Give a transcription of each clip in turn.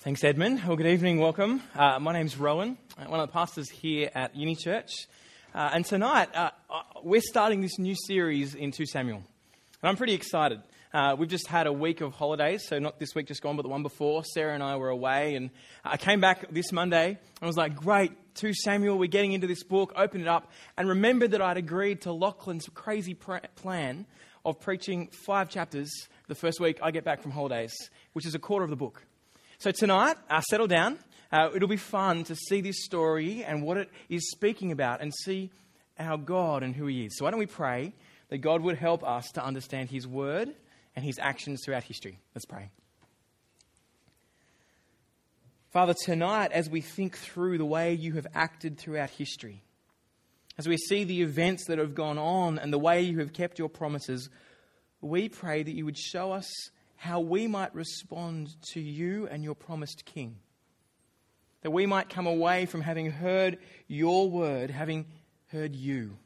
Thanks, Edmund. Well, good evening. Welcome. Uh, my name's Rowan, uh, one of the pastors here at Uni Church. Uh, and tonight, uh, uh, we're starting this new series in 2 Samuel. And I'm pretty excited. Uh, we've just had a week of holidays, so not this week just gone, but the one before. Sarah and I were away, and I came back this Monday and was like, great, 2 Samuel, we're getting into this book, open it up, and remembered that I'd agreed to Lachlan's crazy pr- plan of preaching five chapters the first week I get back from holidays, which is a quarter of the book. So tonight, uh, settle down. Uh, it'll be fun to see this story and what it is speaking about and see our God and who He is. So why don't we pray that God would help us to understand His word and His actions throughout history? Let's pray. Father, tonight, as we think through the way you have acted throughout history, as we see the events that have gone on and the way you have kept your promises, we pray that you would show us how we might respond to you and your promised King. That we might come away from having heard your word, having heard you.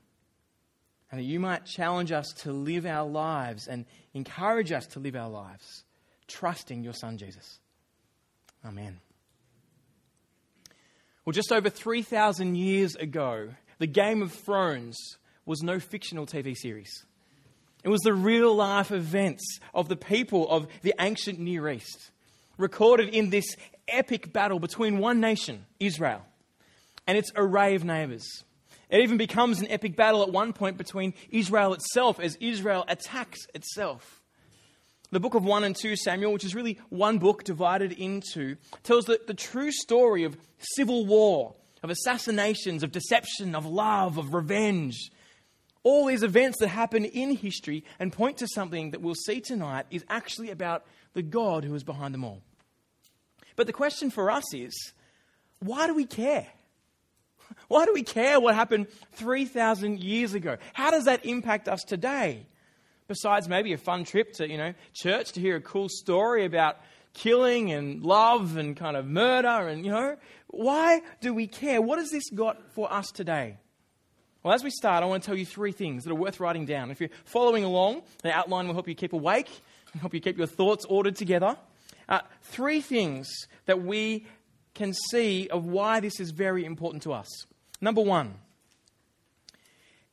And that you might challenge us to live our lives and encourage us to live our lives, trusting your Son Jesus. Amen. Well, just over 3,000 years ago, the Game of Thrones was no fictional TV series. It was the real life events of the people of the ancient Near East, recorded in this epic battle between one nation, Israel, and its array of neighbors. It even becomes an epic battle at one point between Israel itself as Israel attacks itself. The book of 1 and 2 Samuel, which is really one book divided into, tells the, the true story of civil war, of assassinations, of deception, of love, of revenge, all these events that happen in history and point to something that we'll see tonight is actually about the God who is behind them all. But the question for us is why do we care? Why do we care what happened 3,000 years ago? How does that impact us today? Besides maybe a fun trip to, you know, church to hear a cool story about killing and love and kind of murder and, you know, why do we care? What has this got for us today? Well, as we start, I want to tell you three things that are worth writing down. If you're following along, the outline will help you keep awake and help you keep your thoughts ordered together. Uh, three things that we can see of why this is very important to us. Number one,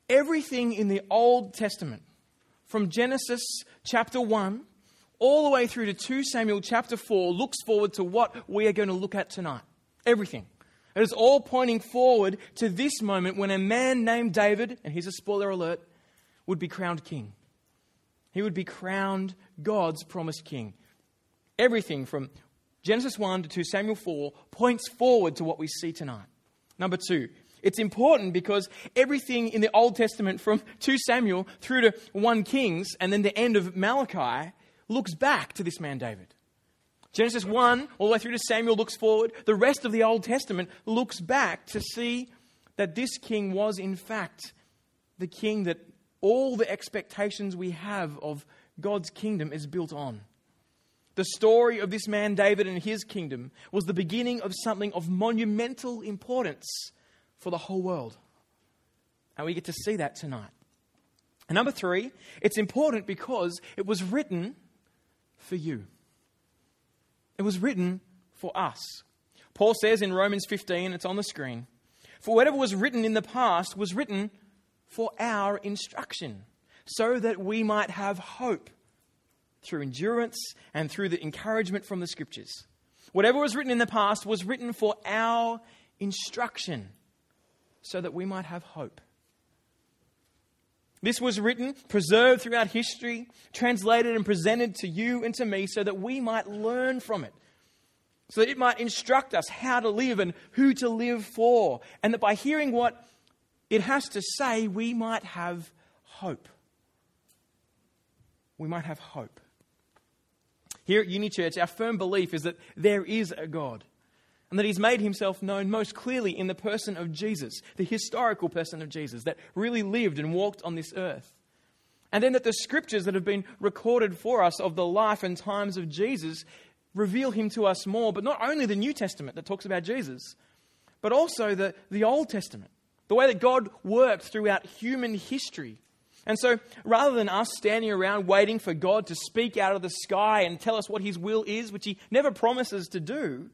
everything in the Old Testament, from Genesis chapter 1 all the way through to 2 Samuel chapter 4, looks forward to what we are going to look at tonight. Everything. It is all pointing forward to this moment when a man named David, and here's a spoiler alert, would be crowned king. He would be crowned God's promised king. Everything from Genesis 1 to 2 Samuel 4 points forward to what we see tonight. Number two, it's important because everything in the Old Testament from 2 Samuel through to 1 Kings and then the end of Malachi looks back to this man David. Genesis 1 all the way through to Samuel looks forward. The rest of the Old Testament looks back to see that this king was, in fact, the king that all the expectations we have of God's kingdom is built on. The story of this man, David, and his kingdom was the beginning of something of monumental importance for the whole world. And we get to see that tonight. And number three, it's important because it was written for you. It was written for us. Paul says in Romans 15, it's on the screen, for whatever was written in the past was written for our instruction, so that we might have hope through endurance and through the encouragement from the scriptures. Whatever was written in the past was written for our instruction, so that we might have hope. This was written, preserved throughout history, translated and presented to you and to me so that we might learn from it. So that it might instruct us how to live and who to live for. And that by hearing what it has to say, we might have hope. We might have hope. Here at Uni Church, our firm belief is that there is a God and that he's made himself known most clearly in the person of Jesus, the historical person of Jesus that really lived and walked on this earth. And then that the scriptures that have been recorded for us of the life and times of Jesus reveal him to us more, but not only the New Testament that talks about Jesus, but also the, the Old Testament, the way that God worked throughout human history And so, rather than us standing around waiting for God to speak out of the sky and tell us what His will is, which He never promises to do,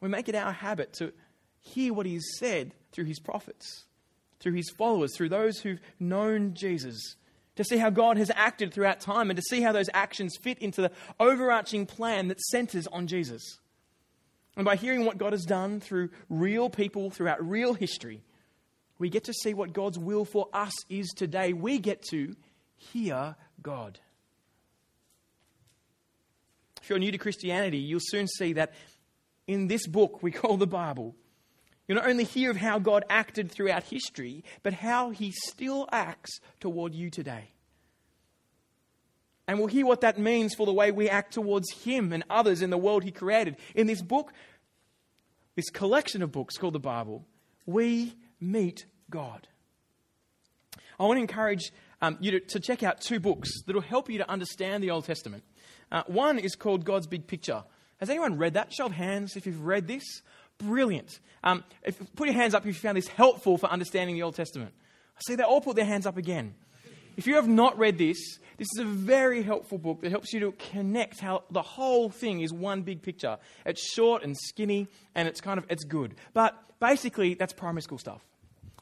we make it our habit to hear what He's said through His prophets, through His followers, through those who've known Jesus, to see how God has acted throughout time and to see how those actions fit into the overarching plan that centers on Jesus. And by hearing what God has done through real people throughout real history, we get to see what God's will for us is today. We get to hear God. If you're new to Christianity, you'll soon see that in this book we call the Bible, you not only hear of how God acted throughout history, but how he still acts toward you today. And we'll hear what that means for the way we act towards him and others in the world he created. In this book, this collection of books called the Bible, we meet God. I want to encourage um, you to, to, check out two books that will help you to understand the Old Testament. Uh, one is called God's Big Picture. Has anyone read that? Show of hands if you've read this. Brilliant. Um, if, put your hands up if you found this helpful for understanding the Old Testament. I see they all put their hands up again. If you have not read this, this is a very helpful book that helps you to connect how the whole thing is one big picture. It's short and skinny, and it's kind of it's good. But basically, that's primary school stuff.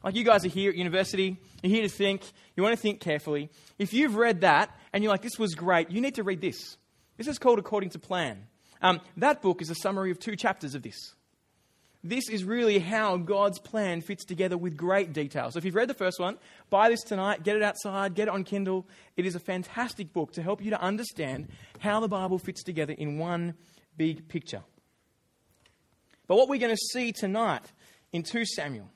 Like you guys are here at university, you're here to think, you want to think carefully. If you've read that and you're like, this was great, you need to read this. This is called According to Plan. Um, that book is a summary of two chapters of this. This is really how God's plan fits together with great detail. So if you've read the first one, buy this tonight, get it outside, get it on Kindle. It is a fantastic book to help you to understand how the Bible fits together in one big picture. But what we're going to see tonight in 2 Samuel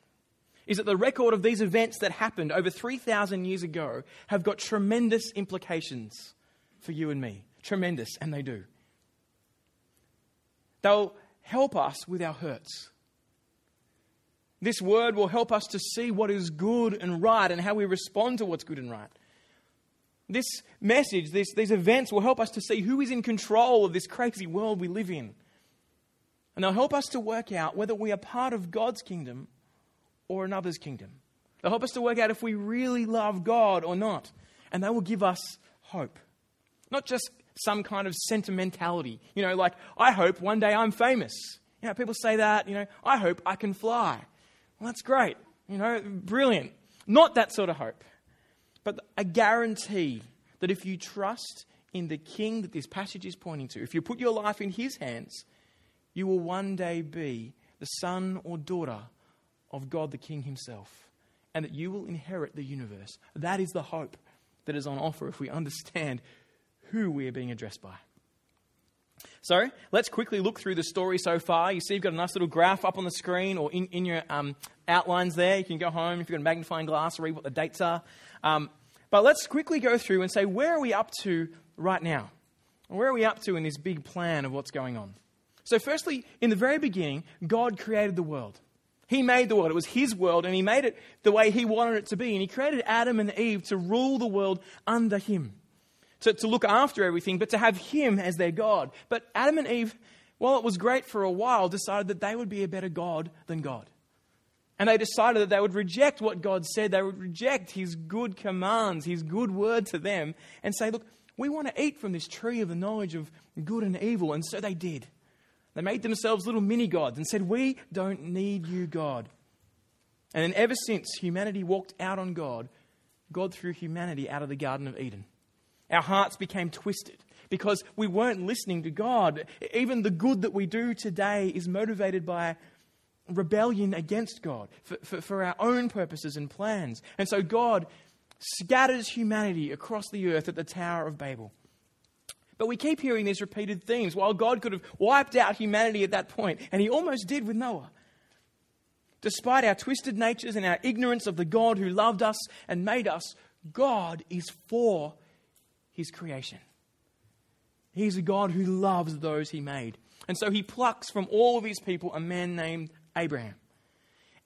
is that the record of these events that happened over 3,000 years ago have got tremendous implications for you and me. Tremendous, and they do. They'll help us with our hurts. This word will help us to see what is good and right and how we respond to what's good and right. This message, this, these events will help us to see who is in control of this crazy world we live in. And they'll help us to work out whether we are part of God's kingdom or another's kingdom. They'll help us to work out if we really love God or not. And they will give us hope. Not just some kind of sentimentality. You know, like, I hope one day I'm famous. You know, people say that, you know, I hope I can fly. Well, that's great. You know, brilliant. Not that sort of hope, but a guarantee that if you trust in the king that this passage is pointing to, if you put your life in his hands, you will one day be the son or daughter of God the King Himself, and that you will inherit the universe. That is the hope that is on offer if we understand who we are being addressed by. So let's quickly look through the story so far. You see, you've got a nice little graph up on the screen or in, in your um, outlines there. You can go home if you've got a magnifying glass, read what the dates are. Um, but let's quickly go through and say, where are we up to right now? Where are we up to in this big plan of what's going on? So, firstly, in the very beginning, God created the world. He made the world. It was His world, and He made it the way He wanted it to be. And He created Adam and Eve to rule the world under Him, to, to look after everything, but to have Him as their God. But Adam and Eve, while it was great for a while, decided that they would be a better God than God. And they decided that they would reject what God said. They would reject His good commands, His good word to them, and say, Look, we want to eat from this tree of the knowledge of good and evil. And so they did. They made themselves little mini gods and said, We don't need you, God. And then, ever since humanity walked out on God, God threw humanity out of the Garden of Eden. Our hearts became twisted because we weren't listening to God. Even the good that we do today is motivated by rebellion against God for, for, for, our own purposes and plans. And so God scatters humanity across the earth at the Tower of Babel. But we keep hearing these repeated themes. While God could have wiped out humanity at that point, and He almost did with Noah. Despite our twisted natures and our ignorance of the God who loved us and made us, God is for His creation. He's a God who loves those He made. And so He plucks from all of His people a man named Abraham.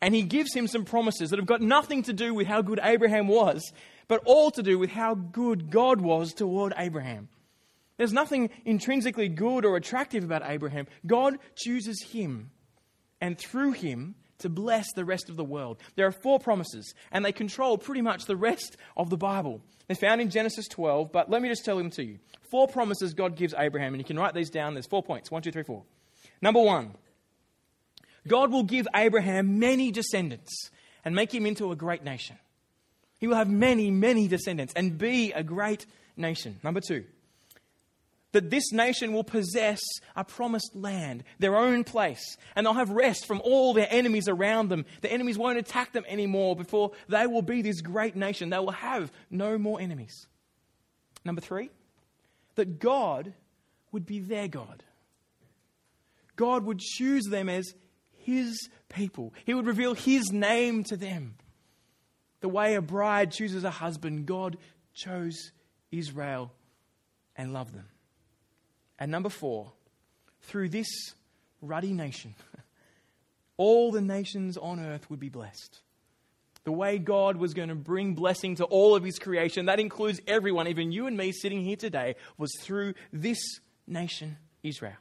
And He gives him some promises that have got nothing to do with how good Abraham was, but all to do with how good God was toward Abraham. There's nothing intrinsically good or attractive about Abraham. God chooses him and through him to bless the rest of the world. There are four promises, and they control pretty much the rest of the Bible. They're found in Genesis 12, but let me just tell them to you. Four promises God gives Abraham, and you can write these down. There's four points one, two, three, four. Number one, God will give Abraham many descendants and make him into a great nation. He will have many, many descendants and be a great nation. Number two, that this nation will possess a promised land, their own place, and they'll have rest from all their enemies around them. The enemies won't attack them anymore before they will be this great nation. They will have no more enemies. Number three, that God would be their God. God would choose them as his people. He would reveal his name to them. The way a bride chooses a husband, God chose Israel and loved them. And number four, through this ruddy nation, all the nations on earth would be blessed. The way God was going to bring blessing to all of his creation, that includes everyone, even you and me sitting here today, was through this nation, Israel.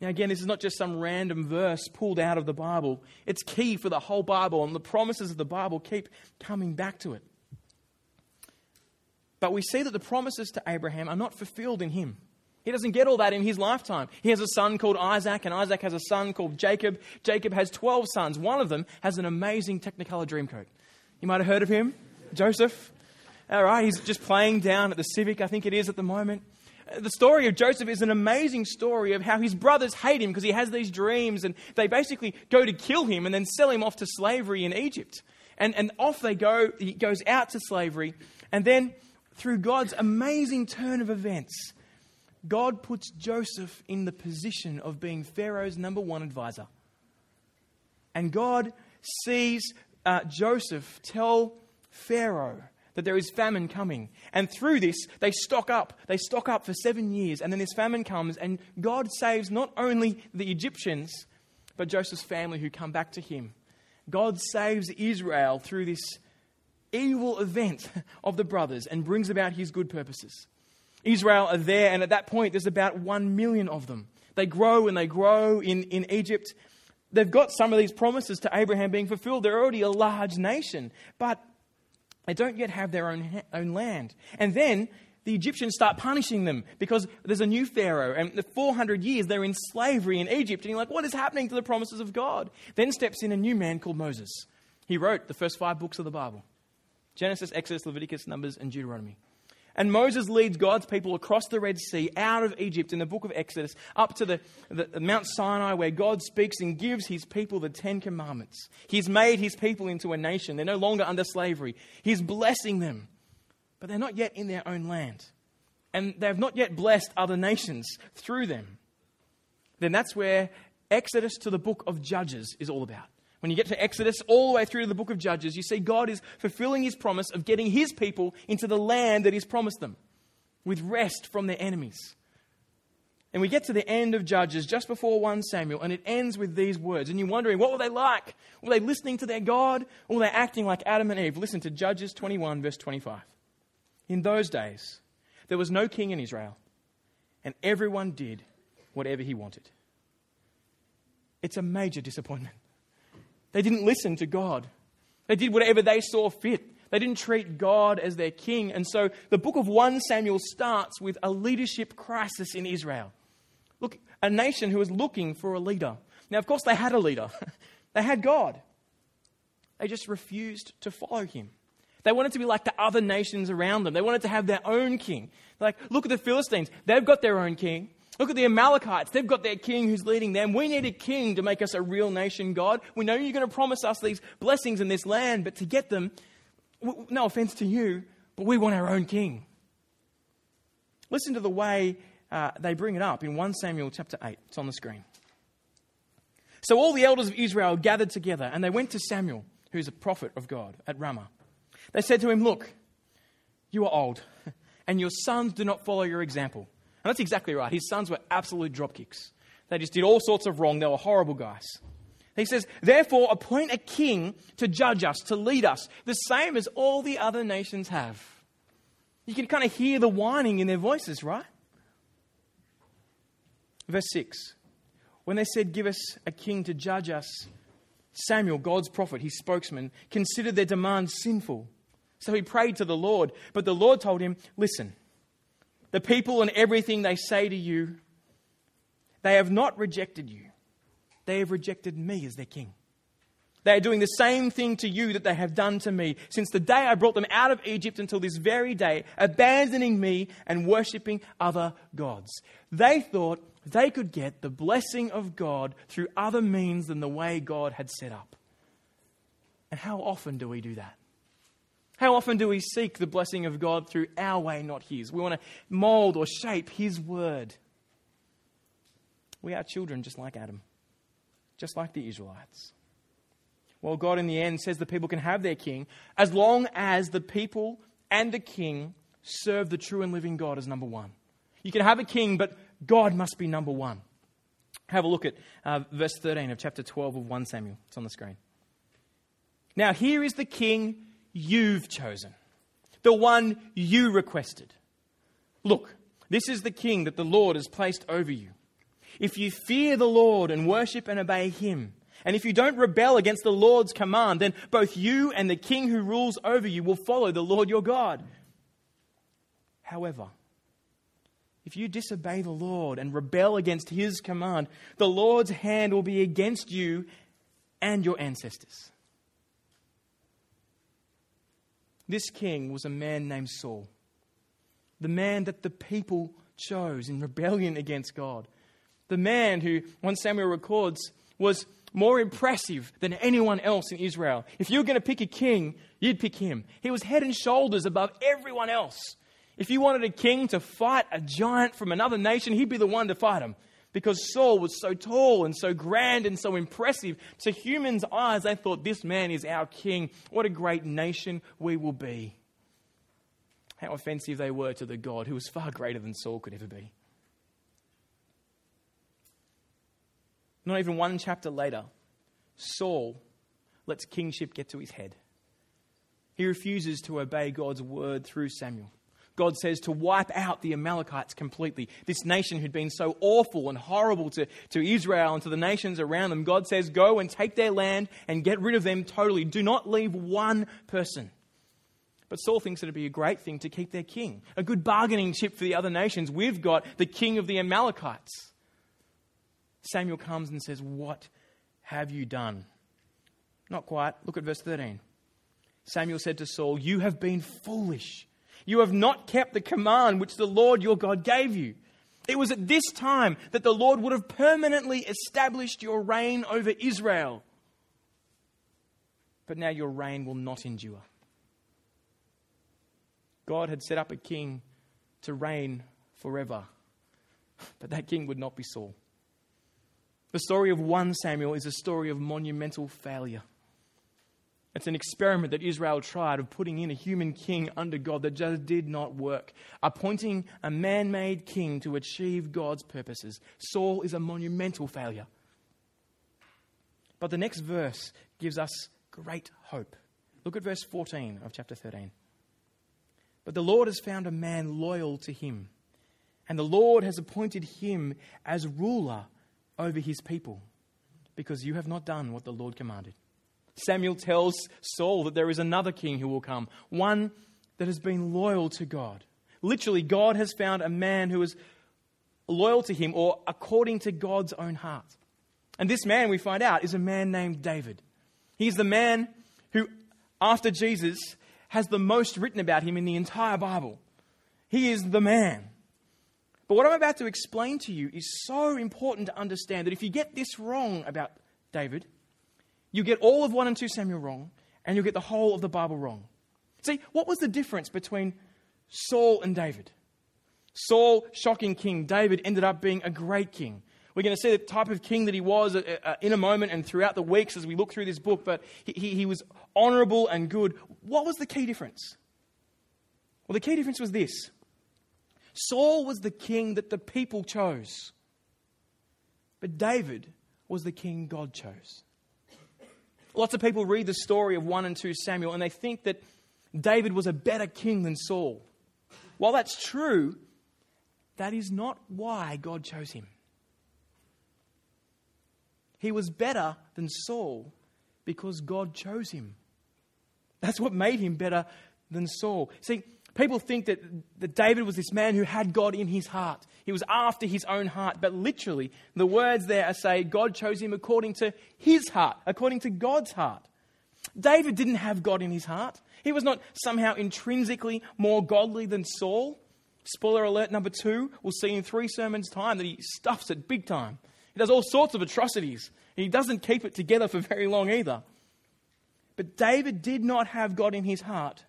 Now, again, this is not just some random verse pulled out of the Bible. It's key for the whole Bible, and the promises of the Bible keep coming back to it. But we see that the promises to Abraham are not fulfilled in him. He doesn't get all that in his lifetime. He has a son called Isaac, and Isaac has a son called Jacob. Jacob has 12 sons. One of them has an amazing Technicolor Dreamcoat. You might have heard of him, Joseph. All right, he's just playing down at the Civic, I think it is at the moment. Uh, the story of Joseph is an amazing story of how his brothers hate him because he has these dreams and they basically go to kill him and then sell him off to slavery in Egypt. And, and off they go. He goes out to slavery. And then, through God's amazing turn of events, God puts Joseph in the position of being Pharaoh's number one advisor. And God sees uh, Joseph tell Pharaoh that there is famine coming. And through this, they stock up. They stock up for seven years. And then this famine comes, and God saves not only the Egyptians, but Joseph's family who come back to him. God saves Israel through this evil event of the brothers and brings about his good purposes. Israel are there, and at that point, there's about one million of them. They grow and they grow in, in Egypt. They've got some of these promises to Abraham being fulfilled. They're already a large nation. But they don't yet have their own, own land. And then the Egyptians start punishing them because there's a new Pharaoh, and the 400 years they're in slavery in Egypt. And you're like, what is happening to the promises of God? Then steps in a new man called Moses. He wrote the first five books of the Bible Genesis, Exodus, Leviticus, Numbers, and Deuteronomy. And Moses leads God's people across the Red Sea, out of Egypt in the book of Exodus, up to the, the, Mount Sinai, where God speaks and gives his people the Ten Commandments. He's made his people into a nation. They're no longer under slavery. He's blessing them, but they're not yet in their own land. And they have not yet blessed other nations through them. Then that's where Exodus to the book of Judges is all about. When you get to Exodus, all the way through to the book of Judges, you see God is fulfilling his promise of getting his people into the land that he's promised them with rest from their enemies. And we get to the end of Judges just before 1 Samuel, and it ends with these words. And you're wondering, what were they like? Were they listening to their God, or were they acting like Adam and Eve? Listen to Judges 21, verse 25. In those days, there was no king in Israel, and everyone did whatever he wanted. It's a major disappointment. They didn't listen to God. They did whatever they saw fit. They didn't treat God as their king. And so the book of 1 Samuel starts with a leadership crisis in Israel. Look, a nation who was looking for a leader. Now, of course, they had a leader, they had God. They just refused to follow him. They wanted to be like the other nations around them. They wanted to have their own king. Like, look at the Philistines. They've got their own king. Look at the Amalekites. They've got their king who's leading them. We need a king to make us a real nation, God. We know you're going to promise us these blessings in this land, but to get them, no offense to you, but we want our own king. Listen to the way uh, they bring it up in 1 Samuel chapter 8. It's on the screen. So all the elders of Israel gathered together, and they went to Samuel, who's a prophet of God, at Ramah. They said to him, Look, you are old, and your sons do not follow your example. And that's exactly right. His sons were absolute dropkicks. They just did all sorts of wrong. They were horrible guys. He says, Therefore, appoint a king to judge us, to lead us, the same as all the other nations have. You can kind of hear the whining in their voices, right? Verse 6 When they said, Give us a king to judge us, Samuel, God's prophet, his spokesman, considered their demands sinful. So he prayed to the Lord. But the Lord told him, Listen, the people and everything they say to you, they have not rejected you, they have rejected me as their king. They are doing the same thing to you that they have done to me since the day I brought them out of Egypt until this very day, abandoning me and worshipping other gods. They thought they could get the blessing of God through other means than the way God had set up. And how often do we do that? How often do we seek the blessing of God through our way, not His? We want to mold or shape His word. We are children just like Adam, just like the Israelites. Well, God in the end says the people can have their king as long as the people and the king serve the true and living God as number one. You can have a king, but God must be number one. Have a look at uh, verse 13 of chapter 12 of 1 Samuel. It's on the screen. Now, here is the king you've chosen, the one you requested. Look, this is the king that the Lord has placed over you. If you fear the Lord and worship and obey him, and if you don't rebel against the Lord's command, then both you and the king who rules over you will follow the Lord your God. However, if you disobey the Lord and rebel against his command, the Lord's hand will be against you and your ancestors. This king was a man named Saul, the man that the people chose in rebellion against God. The man who, 1 Samuel records, was more impressive than anyone else in Israel. If you were going to pick a king, you'd pick him. He was head and shoulders above everyone else. If you wanted a king to fight a giant from another nation, he'd be the one to fight him. Because Saul was so tall and so grand and so impressive. To humans' eyes, they thought, this man is our king. What a great nation we will be. How offensive they were to the God who was far greater than Saul could ever be. Not even one chapter later, Saul lets kingship get to his head. He refuses to obey God's word through Samuel. God says to wipe out the Amalekites completely. This nation who'd been so awful and horrible to, to Israel and to the nations around them, God says, Go and take their land and get rid of them totally. Do not leave one person. But Saul thinks it'd be a great thing to keep their king, a good bargaining chip for the other nations. We've got the king of the Amalekites. Samuel comes and says, What have you done? Not quite. Look at verse 13. Samuel said to Saul, You have been foolish. You have not kept the command which the Lord your God gave you. It was at this time that the Lord would have permanently established your reign over Israel. But now your reign will not endure. God had set up a king to reign forever, but that king would not be Saul. The story of 1 Samuel is a story of monumental failure. It's an experiment that Israel tried of putting in a human king under God that just did not work. Appointing a man made king to achieve God's purposes. Saul is a monumental failure. But the next verse gives us great hope. Look at verse 14 of chapter 13. But the Lord has found a man loyal to him, and the Lord has appointed him as ruler over his people because you have not done what the Lord commanded. Samuel tells Saul that there is another king who will come, one that has been loyal to God. Literally, God has found a man who is loyal to him or according to God's own heart. And this man, we find out, is a man named David. He's the man who, after Jesus, has the most written about him in the entire Bible. He is the man. But what I'm about to explain to you is so important to understand that if you get this wrong about David, you get all of 1 and 2 Samuel wrong, and you'll get the whole of the Bible wrong. See, what was the difference between Saul and David? Saul, shocking king. David ended up being a great king. We're going to see the type of king that he was uh, uh, in a moment and throughout the weeks as we look through this book, but he, he, he was honorable and good. What was the key difference? Well, the key difference was this Saul was the king that the people chose, but David was the king God chose. Lots of people read the story of 1 and 2 Samuel and they think that David was a better king than Saul. While that's true, that is not why God chose him. He was better than Saul Because God chose him. That's what made him better than Saul. See, people think that, that David was this man who had God in his heart. He was after his own heart. But literally, the words there say God chose him according to his heart, according to God's heart. David didn't have God in his heart. He was not somehow intrinsically more godly than Saul. Spoiler alert number two, we'll see in three sermons' time that he stuffs it big time. He does all sorts of atrocities. He doesn't keep it together for very long either. But David did not have God in his heart.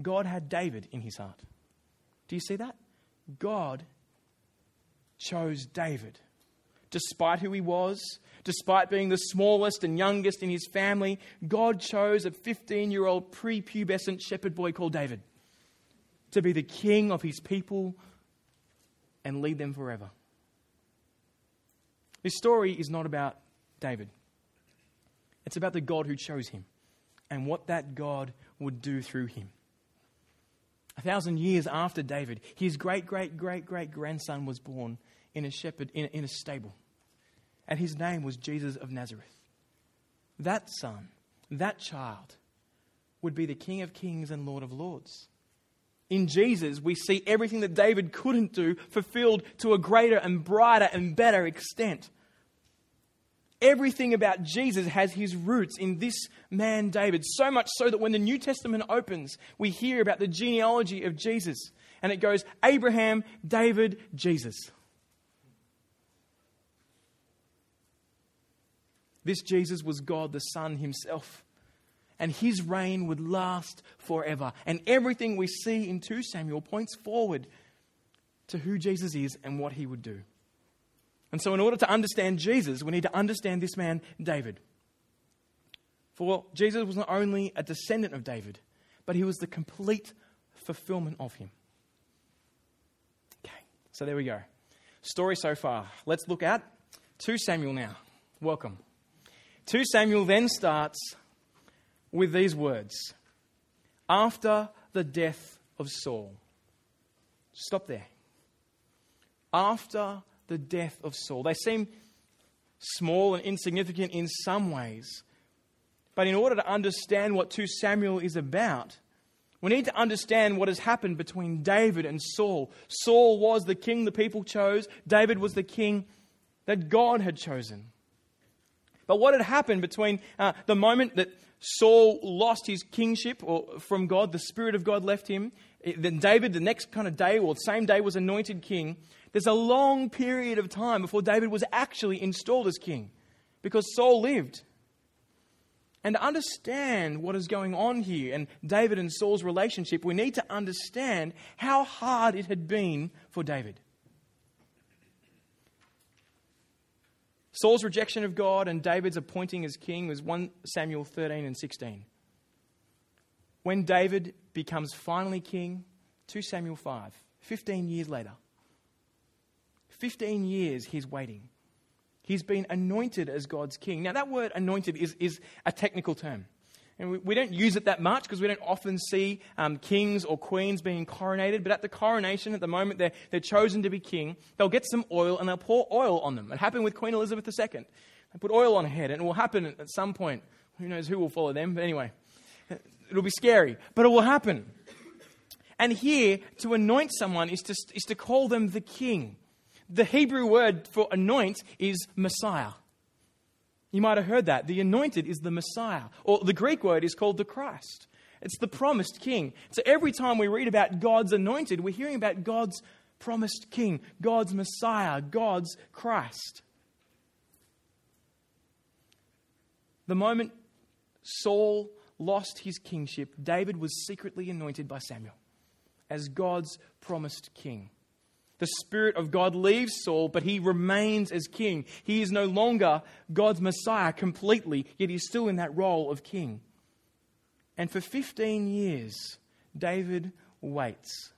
God had David in his heart. Do you see that? God chose David. Despite who he was, despite being the smallest and youngest in his family, God chose a 15 year old prepubescent shepherd boy called David to be the king of his people and lead them forever. This story is not about David, it's about the God who chose him and what that God would do through him. A thousand years after David, his great, great, great, great grandson was born in a shepherd in in a stable. And his name was Jesus of Nazareth. That son, that child, would be the King of kings and Lord of lords. In Jesus, we see everything that David couldn't do fulfilled to a greater and brighter and better extent. Everything about Jesus has his roots in this man, David. So much so that when the New Testament opens, we hear about the genealogy of Jesus. And it goes Abraham, David, Jesus. This Jesus was God the Son himself. And his reign would last forever. And everything we see in 2 Samuel points forward to who Jesus is and what he would do. And so, in order to understand Jesus, we need to understand this man, David. For Jesus was not only a descendant of David, but he was the complete fulfillment of him. Okay, so there we go. Story so far. Let's look at 2 Samuel now. Welcome. 2 Samuel then starts with these words After the death of Saul. Stop there. After the death of Saul. They seem small and insignificant in some ways. But in order to understand what 2 Samuel is about, we need to understand what has happened between David and Saul. Saul was the king the people chose, David was the king that God had chosen. But what had happened between uh, the moment that Saul lost his kingship or from God, the Spirit of God left him, then David, the next kind of day or the same day, was anointed king. There's a long period of time before David was actually installed as king because Saul lived. And to understand what is going on here and David and Saul's relationship, we need to understand how hard it had been for David. Saul's rejection of God and David's appointing as king was 1 Samuel 13 and 16. When David becomes finally king, 2 Samuel 5, 15 years later, 15 years he's waiting. He's been anointed as God's king. Now, that word anointed is, is a technical term. And we, we don't use it that much because we don't often see um, kings or queens being coronated. But at the coronation, at the moment they're, they're chosen to be king, they'll get some oil and they'll pour oil on them. It happened with Queen Elizabeth II. They put oil on her head, and it will happen at some point. Who knows who will follow them? But anyway, it'll be scary, but it will happen. And here, to anoint someone is to, is to call them the king the Hebrew word for anoint is Messiah. You might have heard that. The anointed is the Messiah, or the Greek word is called the Christ. It's the promised king. So every time we read about God's anointed, we're hearing about God's promised king, God's Messiah, God's Christ. The moment Saul lost his kingship, David was secretly anointed by Samuel as God's promised king the Spirit of God leaves Saul, but he remains as king. He is no longer God's Messiah completely, yet he's still in that role of king. And for 15 years, David waits.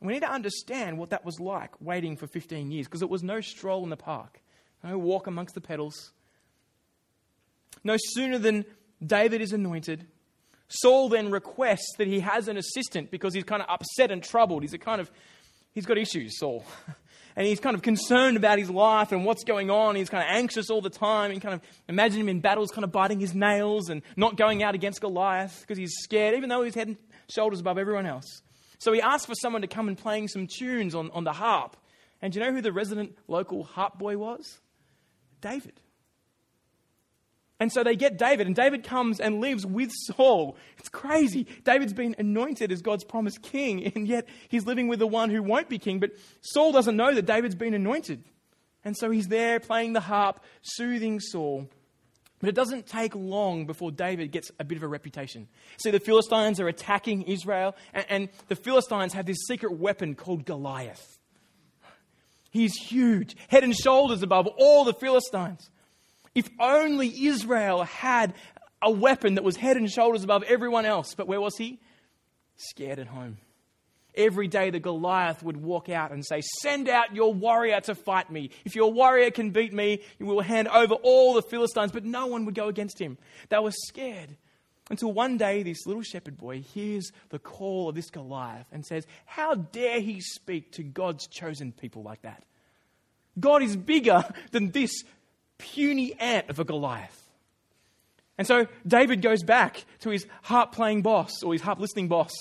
we need to understand what that was like waiting for 15 years, because it was no stroll in the park, no walk amongst the petals. No sooner than David is anointed, Saul then requests that he has an assistant because he's kind of upset and troubled. He's a kind of He's got issues, Saul. and he's kind of concerned about his life and what's going on. He's kind of anxious all the time. And kind of imagine him in battles, kind of biting his nails and not going out against Goliath because he's scared, even though he's head and shoulders above everyone else. So he asked for someone to come and playing some tunes on, on the harp. And do you know who the resident local harp boy was? David. And so they get David, and David comes and lives with Saul. It's crazy. David's been anointed as God's promised king, and yet he's living with the one who won't be king. But Saul doesn't know that David's been anointed. And so he's there playing the harp, soothing Saul. But it doesn't take long before David gets a bit of a reputation. See, the Philistines are attacking Israel, and, and the Philistines have this secret weapon called Goliath. He's huge, head and shoulders above all the Philistines. If only Israel had a weapon that was head and shoulders above everyone else. But where was he? Scared at home. Every day the Goliath would walk out and say, Send out your warrior to fight me. If your warrior can beat me, you will hand over all the Philistines. But no one would go against him. They were scared. Until one day, this little shepherd boy hears the call of this Goliath and says, How dare he speak to God's chosen people like that? God is bigger than this puny ant of a Goliath. And so David goes back to his harp playing boss or his harp listening boss.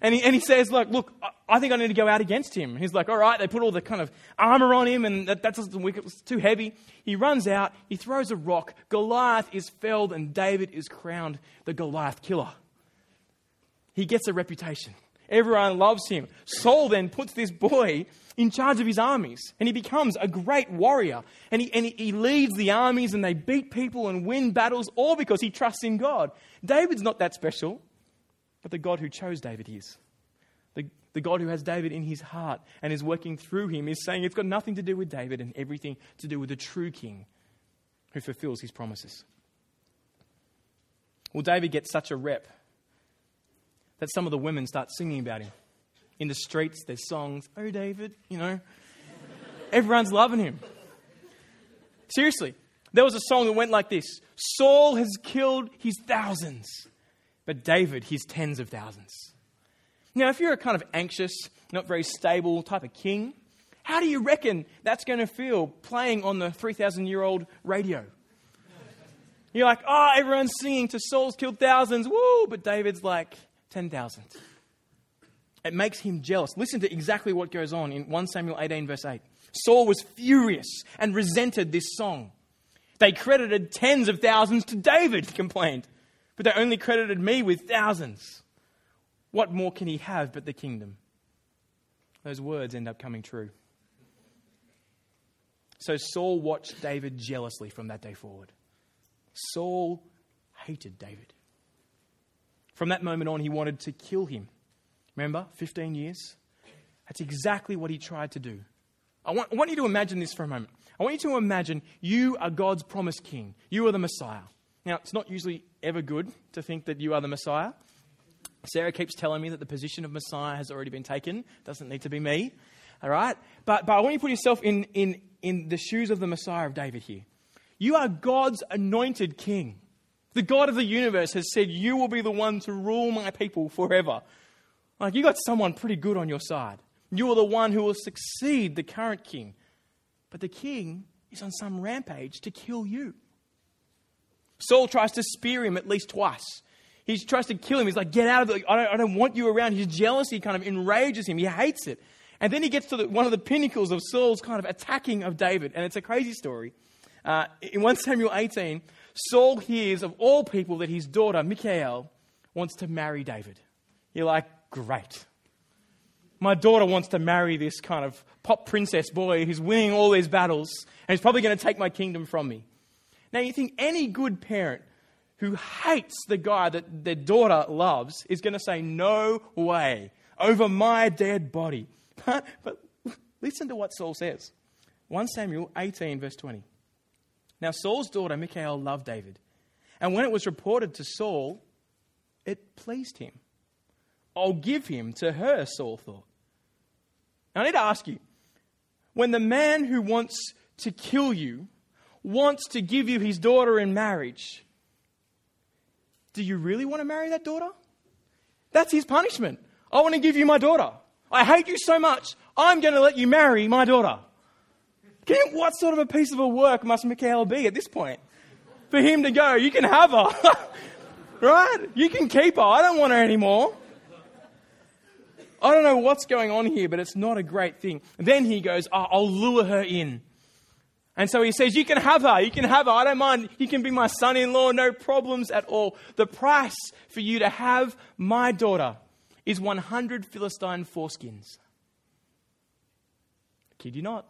And he, and he says, Look, look, I think I need to go out against him. He's like, All right, they put all the kind of armor on him, and that, that's it's too heavy. He runs out, he throws a rock. Goliath is felled, and David is crowned the Goliath killer. He gets a reputation. Everyone loves him. Saul then puts this boy in charge of his armies, and he becomes a great warrior. And he, and he leads the armies, and they beat people and win battles, all because he trusts in God. David's not that special, but the God who chose David is. The, the God who has David in his heart and is working through him is saying it's got nothing to do with David and everything to do with the true king who fulfills his promises. Well, David gets such a rep that some of the women start singing about him. In the streets, there's songs, Oh, David, you know. Everyone's loving him. Seriously, there was a song that went like this Saul has killed his thousands, but David his tens of thousands. Now, if you're a kind of anxious, not very stable type of king, how do you reckon that's going to feel playing on the 3,000 year old radio? You're like, oh, everyone's singing to Saul's killed thousands, woo, but David's like, 10,000. It makes him jealous. Listen to exactly what goes on in 1 Samuel 18, verse 8. Saul was furious and resented this song. They credited tens of thousands to David, he complained, but they only credited me with thousands. What more can he have but the kingdom? Those words end up coming true. So Saul watched David jealously from that day forward. Saul hated David. From that moment on, he wanted to kill him. Remember, 15 years? That's exactly what he tried to do. I want, I want you to imagine this for a moment. I want you to imagine you are God's promised king. You are the Messiah. Now, it's not usually ever good to think that you are the Messiah. Sarah keeps telling me that the position of Messiah has already been taken. Doesn't need to be me. All right? But, but I want you to put yourself in, in, in the shoes of the Messiah of David here. You are God's anointed king. The God of the universe has said, You will be the one to rule my people forever. Like, you got someone pretty good on your side. You are the one who will succeed the current king. But the king is on some rampage to kill you. Saul tries to spear him at least twice. He tries to kill him. He's like, Get out of the. I don't, I don't want you around. His jealousy kind of enrages him. He hates it. And then he gets to the, one of the pinnacles of Saul's kind of attacking of David. And it's a crazy story. Uh, in 1 Samuel 18, Saul hears of all people that his daughter, Michal, wants to marry David. You're like, great. My daughter wants to marry this kind of pop princess boy who's winning all these battles and he's probably going to take my kingdom from me. Now, you think any good parent who hates the guy that their daughter loves is going to say, No way, over my dead body. But, but listen to what Saul says 1 Samuel 18, verse 20. Now, Saul's daughter, Michal, loved David. And when it was reported to Saul, it pleased him. I'll give him to her, Saul thought. Now, I need to ask you when the man who wants to kill you wants to give you his daughter in marriage, do you really want to marry that daughter? That's his punishment. I want to give you my daughter. I hate you so much, I'm going to let you marry my daughter. You, what sort of a piece of a work must Michal be at this point? For him to go, you can have her. right? You can keep her. I don't want her anymore. I don't know what's going on here, but it's not a great thing. Then he goes, oh, I'll lure her in. And so he says, You can have her. You can have her. I don't mind. You can be my son in law. No problems at all. The price for you to have my daughter is 100 Philistine foreskins. I Kid you not.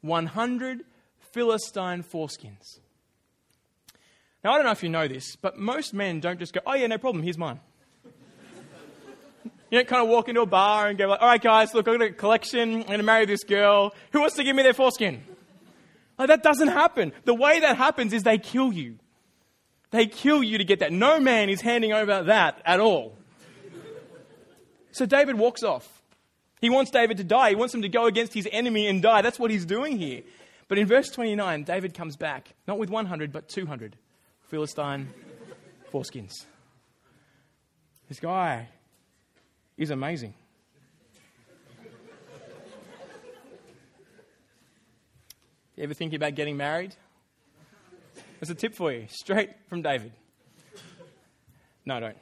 100 Philistine foreskins. Now, I don't know if you know this, but most men don't just go, Oh, yeah, no problem. Here's mine. You don't kind of walk into a bar and go, like, All right, guys, look, I've got a collection. I'm going to marry this girl. Who wants to give me their foreskin? Like, that doesn't happen. The way that happens is they kill you. They kill you to get that. No man is handing over that at all. So David walks off. He wants David to die. He wants him to go against his enemy and die. That's what he's doing here. But in verse 29, David comes back, not with 100, but 200 Philistine foreskins. This guy is amazing. You ever thinking about getting married? There's a tip for you, straight from David. No, don't.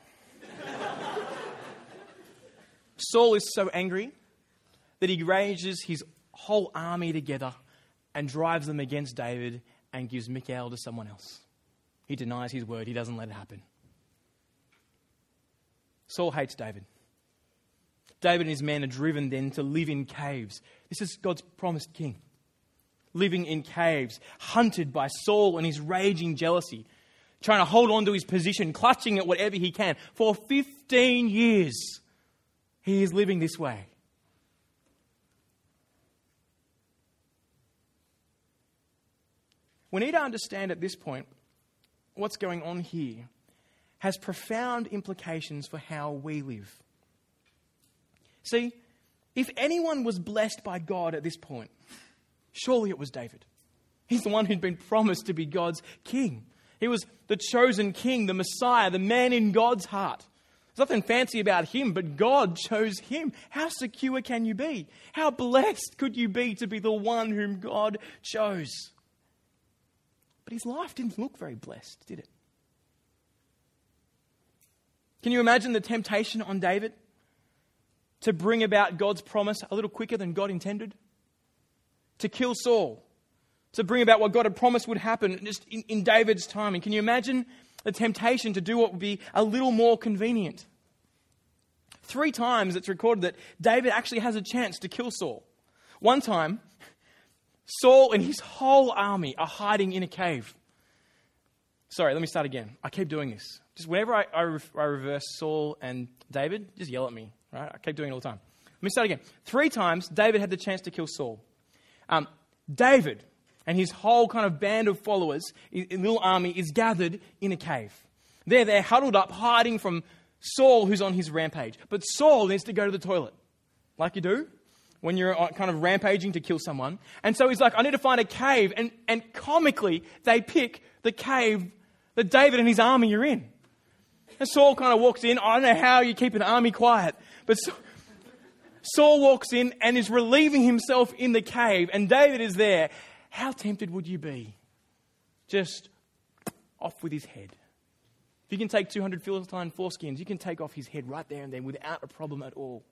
Saul is so angry that he rages his whole army together and drives them against David and gives Michal to someone else. He denies his word, he doesn't let it happen. Saul hates David. David and his men are driven then to live in caves. This is God's promised king living in caves, hunted by Saul and his raging jealousy, trying to hold on to his position, clutching at whatever he can. For 15 years, he is living this way. We need to understand at this point what's going on here has profound implications for how we live. See, if anyone was blessed by God at this point, Surely it was David. He's the one who'd been promised to be God's king. He was the chosen king, the Messiah, the man in God's heart. There's nothing fancy about him, but God chose him. How secure can you be? How blessed could you be to be the one whom God chose? But his life didn't look very blessed, did it? Can you imagine the temptation on David to bring about God's promise a little quicker than God intended? to kill Saul, to bring about what God had promised would happen just in, in David's timing. Can you imagine the temptation to do what would be a little more convenient? Three times it's recorded that David actually has a chance to kill Saul. One time, Saul and his whole army are hiding in a cave. Sorry, let me start again. I keep doing this. Just whenever I, I, I, reverse Saul and David, just yell at me. Right? I keep doing it all the time. Let me start again. Three times David had the chance to kill Saul. Um, David and his whole kind of band of followers, little army, is gathered in a cave. There, they're huddled up, hiding from Saul, who's on his rampage. But Saul needs to go to the toilet, like you do when you're uh, kind of rampaging to kill someone. And so he's like, I need to find a cave. And, and comically, they pick the cave that David and his army are in. And Saul kind of walks in. I don't know how you keep an army quiet, but Saul walks in and is relieving himself in the cave, and David is there. How tempted would you be? Just off with his head. If you can take 200 Philistine foreskins, you can take off his head right there and then without a problem at all.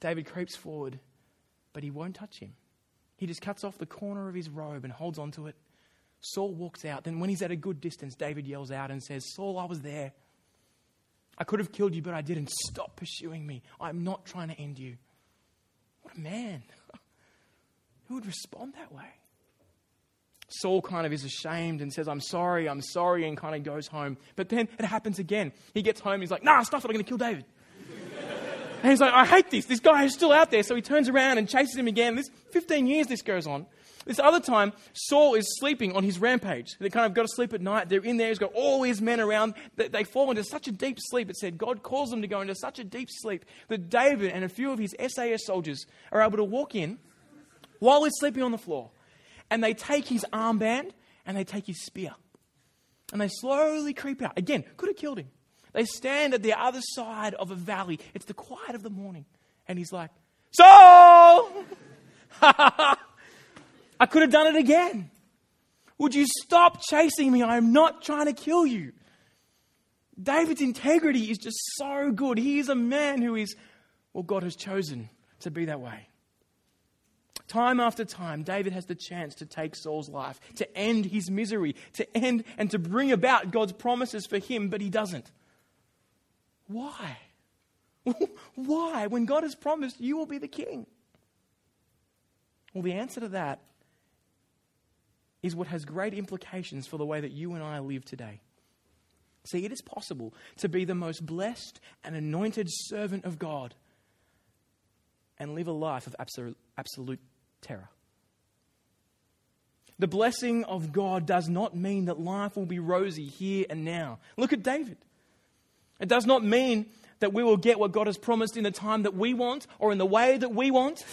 David creeps forward, but he won't touch him. He just cuts off the corner of his robe and holds onto it. Saul walks out. Then, when he's at a good distance, David yells out and says, Saul, I was there. I could have killed you, but I didn't. Stop pursuing me. I'm not trying to end you. What a man. Who would respond that way? Saul kind of is ashamed and says, I'm sorry, I'm sorry, and kind of goes home. But then it happens again. He gets home, he's like, nah, stuff it, I'm going to kill David. and he's like, I hate this. This guy is still out there. So he turns around and chases him again. This 15 years this goes on. This other time, Saul is sleeping on his rampage. They kind of got to sleep at night. They're in there. He's got all his men around. They fall into such a deep sleep. It said God calls them to go into such a deep sleep that David and a few of his SAS soldiers are able to walk in while he's sleeping on the floor. And they take his armband and they take his spear. And they slowly creep out. Again, could have killed him. They stand at the other side of a valley. It's the quiet of the morning. And he's like, Saul! I could have done it again. Would you stop chasing me? I am not trying to kill you. David's integrity is just so good. He is a man who is, well, God has chosen to be that way. Time after time, David has the chance to take Saul's life, to end his misery, to end and to bring about God's promises for him, but he doesn't. Why? Why? When God has promised you will be the king. Well, the answer to that is what has great implications for the way that you and I live today. See, it is possible to be the most blessed and anointed servant of God and live a life of absolute, absolute terror. The blessing of God does not mean that life will be rosy here and now. Look at David. It does not mean that we will get what God has promised in the time that we want or in the way that we want.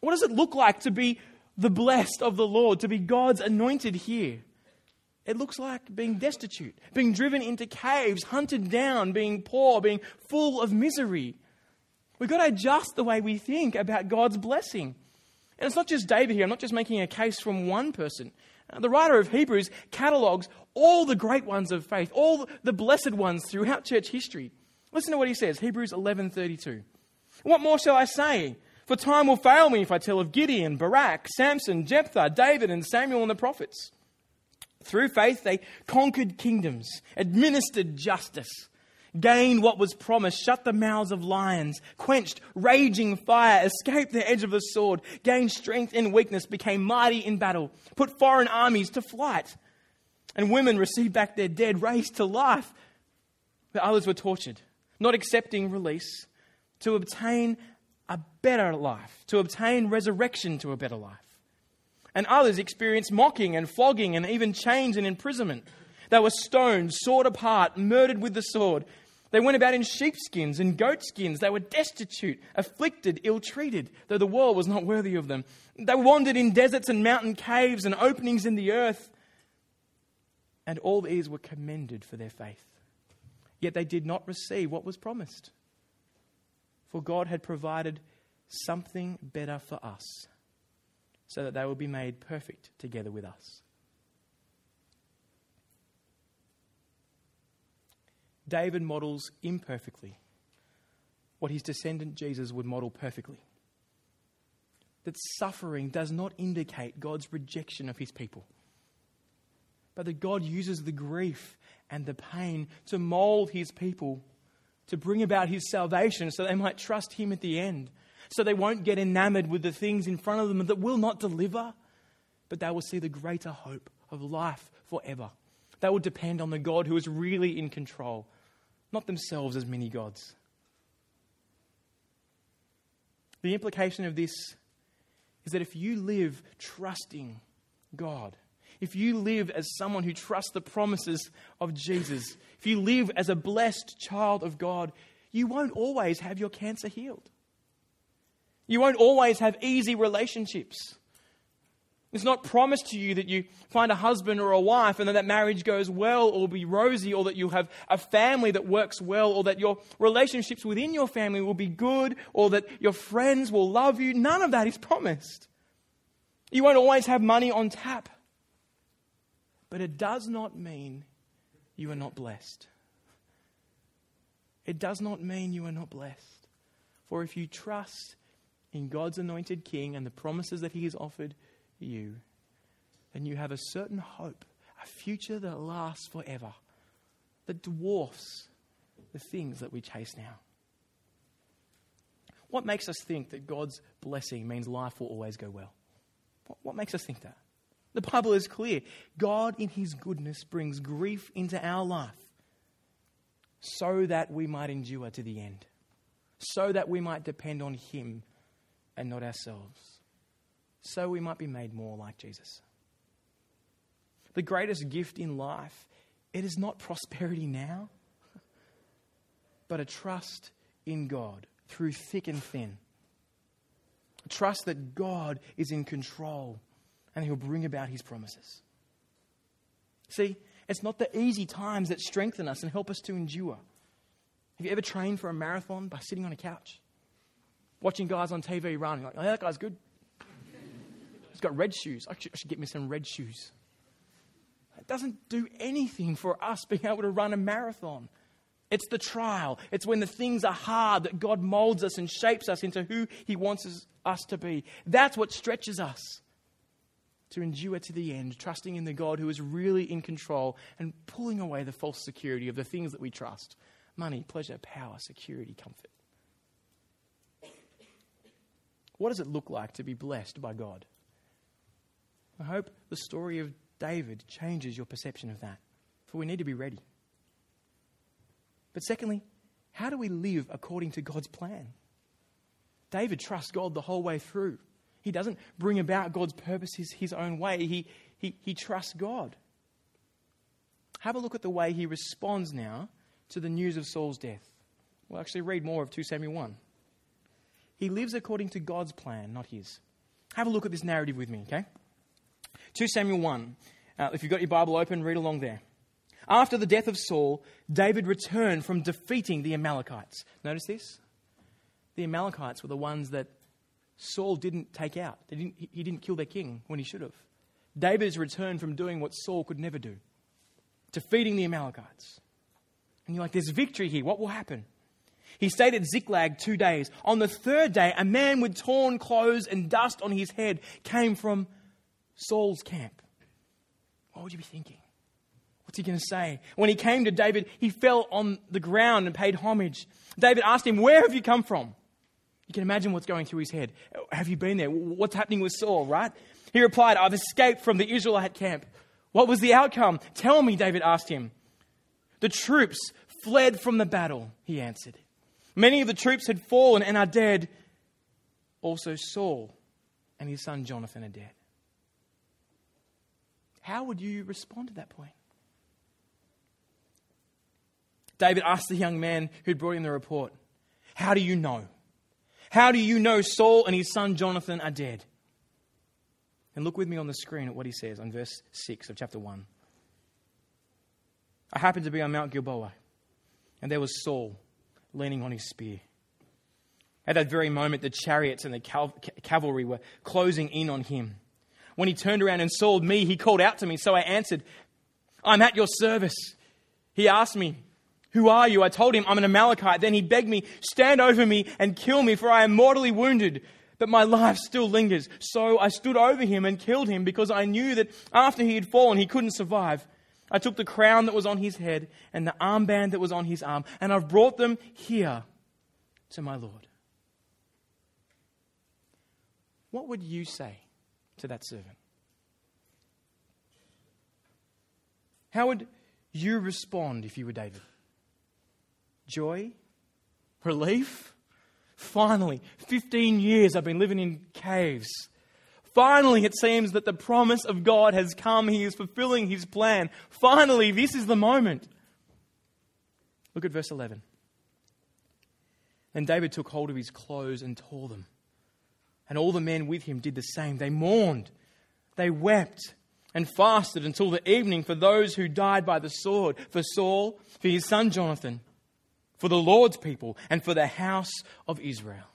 What does it look like to be the blessed of the Lord, to be God's anointed here? It looks like being destitute, being driven into caves, hunted down, being poor, being full of misery. We've got to adjust the way we think about God's blessing. And it's not just David here. I'm not just making a case from one person. Uh, the writer of Hebrews catalogues all the great ones of faith, all the blessed ones throughout church history. Listen to what he says, Hebrews 11:32. What more shall I say? For time will fail me if I tell of Gideon, Barak, Samson, Jephthah, David, and Samuel and the prophets. Through faith, they conquered kingdoms, administered justice, gained what was promised, shut the mouths of lions, quenched raging fire, escaped the edge of the sword, gained strength in weakness, became mighty in battle, put foreign armies to flight. And women received back their dead, raised to life. But others were tortured, not accepting release, to obtain a better life, to obtain resurrection to a better life. And others experienced mocking and flogging and even chains and imprisonment. They were stoned, sawed apart, murdered with the sword. They went about in sheepskins and goatskins. They were destitute, afflicted, ill treated, though the world was not worthy of them. They wandered in deserts and mountain caves and openings in the earth. And all these were commended for their faith. Yet they did not receive what was promised. For God had provided something better for us, so that they would be made perfect together with us. David models imperfectly what his descendant Jesus would model perfectly. That suffering does not indicate God's rejection of his people, but that God uses the grief and the pain to mold his people, to bring about his salvation so they might trust him at the end, so they won't get enamored with the things in front of them that will not deliver, but they will see the greater hope of life forever. They will depend on the God who is really in control not themselves as many gods. The implication of this is that if you live trusting God, if you live as someone who trusts the promises of Jesus, if you live as a blessed child of God, you won't always have your cancer healed. You won't always have easy relationships. It's not promised to you that you find a husband or a wife and that that marriage goes well or be rosy or that you have a family that works well or that your relationships within your family will be good or that your friends will love you. None of that is promised. You won't always have money on tap. But it does not mean you are not blessed. It does not mean you are not blessed. For if you trust in God's anointed King and the promises that He has offered, you, then you have a certain hope, a future that lasts forever, that dwarfs the things that we chase now. What makes us think that God's blessing means life will always go well? What makes us think that? The Bible is clear. God, in His goodness, brings grief into our life so that we might endure to the end, so that we might depend on Him and not ourselves so we might be made more like Jesus. The greatest gift in life, it is not prosperity now, but a trust in God through thick and thin. Trust that God is in control and He'll bring about His promises. See, it's not the easy times that strengthen us and help us to endure. Have you ever trained for a marathon by sitting on a couch? Watching guys on TV running, like, oh, that guy's good. He's got red shoes. I should, I should get me some red shoes. It doesn't do anything for us being able to run a marathon. It's the trial. It's when the things are hard that God molds us and shapes us into who He wants us to be. That's what stretches us to endure to the end, trusting in the God who is really in control and pulling away the false security of the things that we trust money, pleasure, power, security, comfort. What does it look like to be blessed by God? I hope the story of David changes your perception of that, for we need to be ready. But secondly, how do we live according to God's plan? David trusts God the whole way through. He doesn't bring about God's purposes his own way, he, he, he trusts God. Have a look at the way he responds now to the news of Saul's death. We'll actually read more of 2 Samuel 1. He lives according to God's plan, not his. Have a look at this narrative with me, okay? 2 Samuel 1. Uh, if you've got your Bible open, read along there. After the death of Saul, David returned from defeating the Amalekites. Notice this? The Amalekites were the ones that Saul didn't take out. Didn't, he didn't kill their king when he should have. David has returned from doing what Saul could never do defeating the Amalekites. And you're like, there's victory here. What will happen? He stayed at Ziklag two days. On the third day, a man with torn clothes and dust on his head came from Saul's camp. What would you be thinking? What's he going to say? When he came to David, he fell on the ground and paid homage. David asked him, Where have you come from? You can imagine what's going through his head. Have you been there? What's happening with Saul, right? He replied, I've escaped from the Israelite camp. What was the outcome? Tell me, David asked him. The troops fled from the battle, he answered. Many of the troops had fallen and are dead. Also, Saul and his son Jonathan are dead. How would you respond at that point? David asked the young man who'd brought him the report, How do you know? How do you know Saul and his son Jonathan are dead? And look with me on the screen at what he says on verse 6 of chapter 1. I happened to be on Mount Gilboa, and there was Saul leaning on his spear. At that very moment, the chariots and the cal- cavalry were closing in on him. When he turned around and saw me, he called out to me, so I answered, I'm at your service. He asked me, Who are you? I told him, I'm an Amalekite. Then he begged me, Stand over me and kill me, for I am mortally wounded but my life still lingers. So I stood over him and killed him because I knew that after he had fallen, he couldn't survive. I took the crown that was on his head and the armband that was on his arm, and I've brought them here to my Lord. What would you say to that servant? How would you respond if you were David? Joy? Relief? Finally, 15 years I've been living in caves. Finally, it seems that the promise of God has come. He is fulfilling his plan. Finally, this is the moment. Look at verse 11. Then David took hold of his clothes and tore them. And all the men with him did the same. They mourned, they wept, and fasted until the evening for those who died by the sword for Saul, for his son Jonathan, for the Lord's people, and for the house of Israel.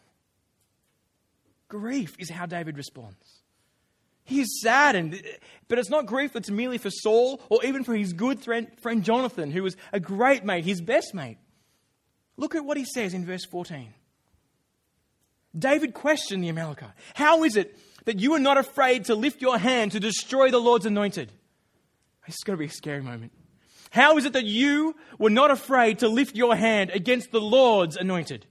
Grief is how David responds. He is saddened, but it's not grief that's merely for Saul or even for his good friend Jonathan, who was a great mate, his best mate. Look at what he says in verse 14. David questioned the Amalekite How is it that you are not afraid to lift your hand to destroy the Lord's anointed? It's going to be a scary moment. How is it that you were not afraid to lift your hand against the Lord's anointed?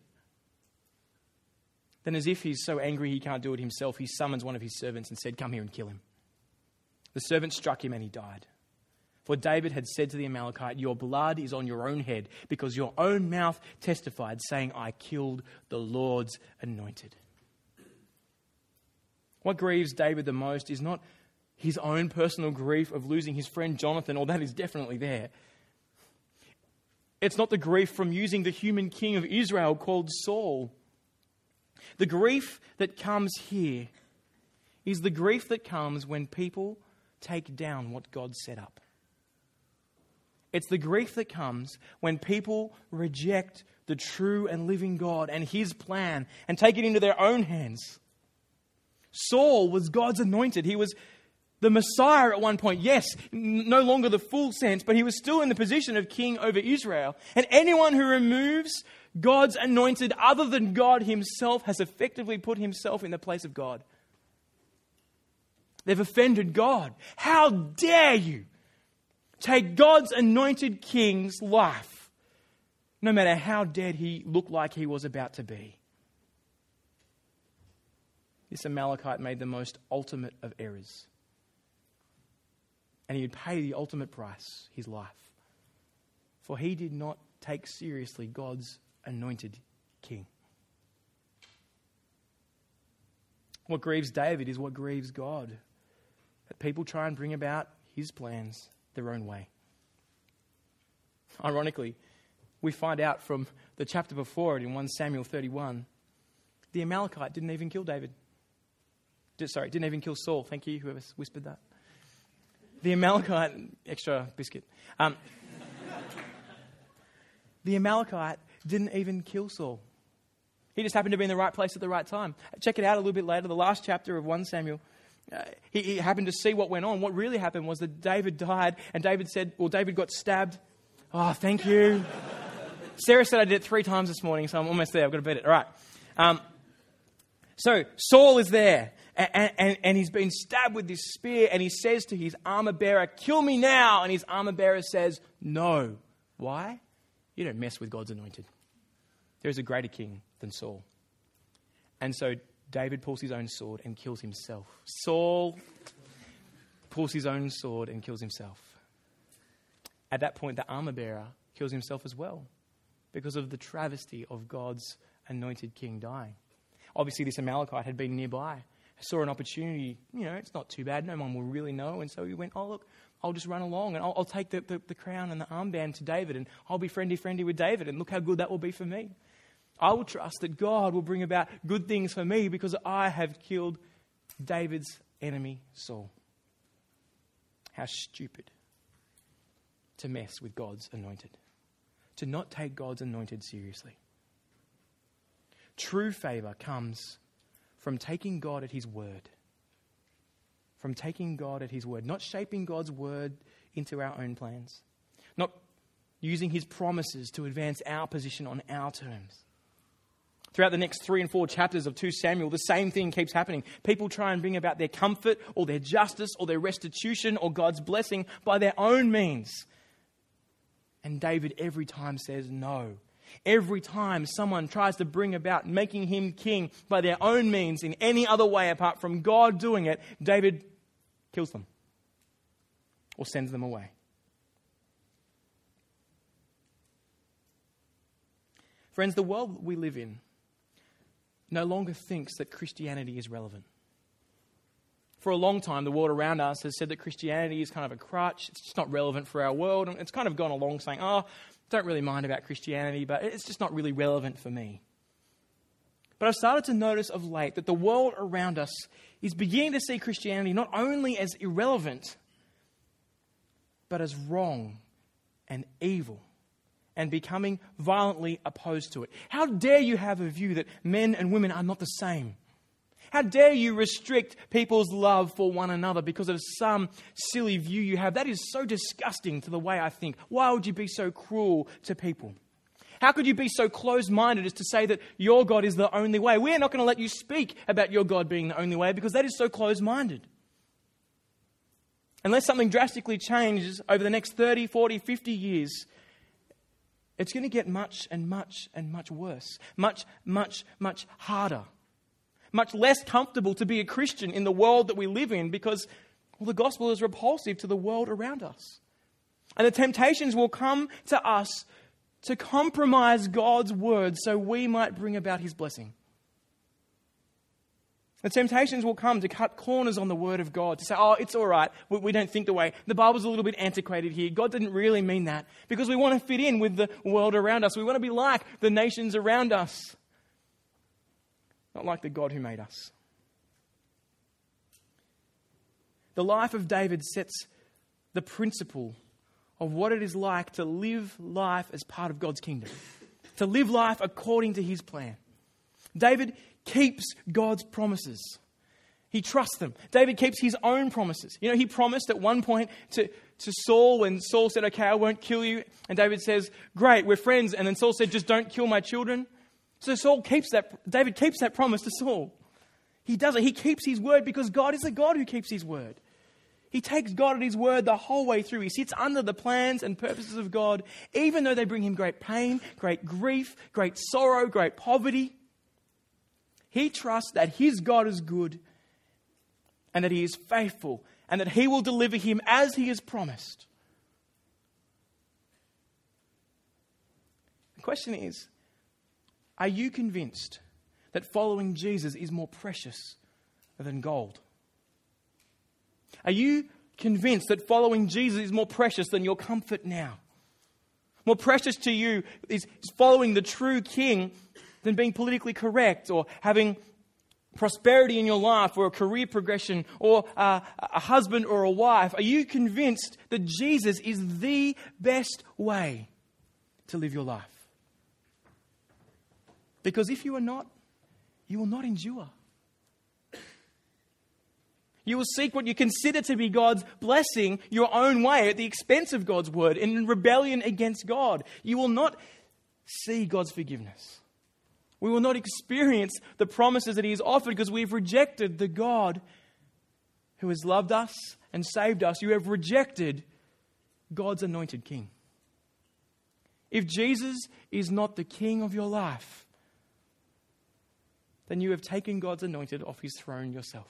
Then, as if he's so angry he can't do it himself, he summons one of his servants and said, Come here and kill him. The servant struck him and he died. For David had said to the Amalekite, Your blood is on your own head, because your own mouth testified, saying, I killed the Lord's anointed. What grieves David the most is not his own personal grief of losing his friend Jonathan, or that is definitely there. It's not the grief from using the human king of Israel called Saul. The grief that comes here is the grief that comes when people take down what God set up. It's the grief that comes when people reject the true and living God and His plan and take it into their own hands. Saul was God's anointed. He was the Messiah at one point. Yes, no longer the full sense, but he was still in the position of king over Israel. And anyone who removes God's anointed other than God himself has effectively put himself in the place of God. They've offended God. How dare you take God's anointed king's life, no matter how dead he looked like he was about to be? This Amalekite made the most ultimate of errors. And he would pay the ultimate price, his life. For he did not take seriously God's anointed king. What grieves David is what grieves God. That people try and bring about his plans their own way. Ironically, we find out from the chapter before it in 1 Samuel 31, the Amalekite didn't even kill David. Sorry, didn't even kill Saul. Thank you, whoever whispered that. The Amalekite, extra biscuit. Um, the Amalekite didn't even kill Saul. He just happened to be in the right place at the right time. Check it out a little bit later, the last chapter of 1 Samuel. Uh, he, he, happened to see what went on. What really happened was that David died, and David said, well, David got stabbed. Oh, thank you. Sarah said I did it three times this morning, so I'm almost there. I've got to beat it. All right. Um, so Saul is there, and, and, and, he's been stabbed with this spear, and he says to his armor bearer, Kill me now. And his armor bearer says, No. Why? You don't mess with God's anointed. There is a greater king than Saul. And so David pulls his own sword and kills himself. Saul pulls his own sword and kills himself. At that point, the armor bearer kills himself as well because of the travesty of God's anointed king dying. Obviously, this Amalekite had been nearby, saw an opportunity. You know, it's not too bad, no one will really know. And so he went, Oh, look, I'll just run along and I'll, I'll take the, the, the, crown and the armband to David and I'll be friendly, friendly with David and look how good that will be for me. I will trust that God will bring about good things for me because I have killed David's enemy, Saul. How stupid to mess with God's anointed, to not take God's anointed seriously. True favor comes from taking God at His word from taking God at His word, not shaping God's word into our own plans, not using His promises to advance our position on our terms. Throughout the next three and four chapters of 2 Samuel, the same thing keeps happening. People try and bring about their comfort or their justice or their restitution or God's blessing by their own means. And David every time says no. Every time someone tries to bring about making him king by their own means in any other way apart from God doing it, David kills them or sends them away. Friends, the world we live in no longer thinks that Christianity is relevant. For a long time, the world around us has said that Christianity is kind of a crutch. It's just not relevant for our world. And it's kind of gone along saying, oh, don't really mind about Christianity, but it's just not really relevant for me. But I've started to notice of late that the world around us is beginning to see Christianity not only as irrelevant, but as wrong and evil and becoming violently opposed to it. How dare you have a view that men and women are not the same? How dare you restrict people's love for one another because of some silly view you have? That is so disgusting to the way I think. Why would you be so cruel to people? How could you be so closed minded as to say that your God is the only way? We're not going to let you speak about your God being the only way because that is so closed minded. Unless something drastically changes over the next 30, 40, 50 years, it's going to get much and much and much worse. Much, much, much harder. Much less comfortable to be a Christian in the world that we live in because well, the gospel is repulsive to the world around us. And the temptations will come to us to compromise God's word so we might bring about his blessing. The temptations will come to cut corners on the word of God, to say, oh, it's all right, we, we, don't think the way. The Bible's a little bit antiquated here. God didn't really mean that. Because we want to fit in with the world around us. We want to be like the nations around us, not like the God who made us. The life of David sets the principle of what it is like to live life as part of God's kingdom, to live life according to his plan. David keeps God's promises. He trusts them. David keeps his own promises. You know, he promised at one point to, to Saul when Saul said, Okay, I won't kill you. And David says, Great, we're friends. And then Saul said, Just don't kill my children. So Saul keeps that, David keeps that promise to Saul. He does it. He keeps his word because God is a God who keeps his word. He takes God at his word the whole way through. He sits under the plans and purposes of God, even though they bring him great pain, great grief, great sorrow, great poverty. He trusts that his God is good and that he is faithful and that he will deliver him as he has promised. The question is are you convinced that following Jesus is more precious than gold? Are you convinced that following Jesus is more precious than your comfort now? More precious to you is following the true King than being politically correct or having prosperity in your life or a career progression or a, a, husband or a wife? Are you convinced that Jesus is the best way to live your life? Because if you are not, you will not endure. You will seek what you consider to be God's blessing your own way at the expense of God's word in rebellion against God. You will not see God's forgiveness. We will not experience the promises that He has offered because we've rejected the God who has loved us and saved us. You have rejected God's anointed King. If Jesus is not the King of your life, then you have taken God's anointed off His throne yourself.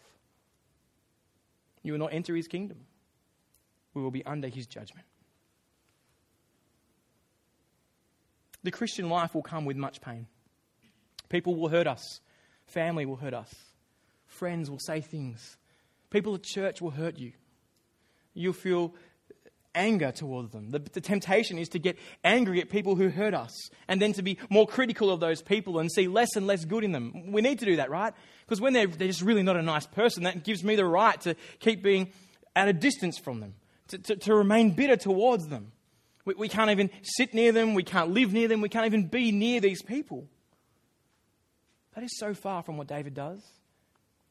You will not enter His kingdom. We will be under His judgment. The Christian life will come with much pain. People will hurt us. Family will hurt us. Friends will say things. People at church will hurt you. You'll feel anger towards them. The, the, temptation is to get angry at people who hurt us and then to be more critical of those people and see less and less good in them. We need to do that, right? Because when they're, they're just really not a nice person, that gives me the right to keep being at a distance from them, to, to, to remain bitter towards them. We, we can't even sit near them, we can't live near them, we can't even be near these people. That is so far from what David does.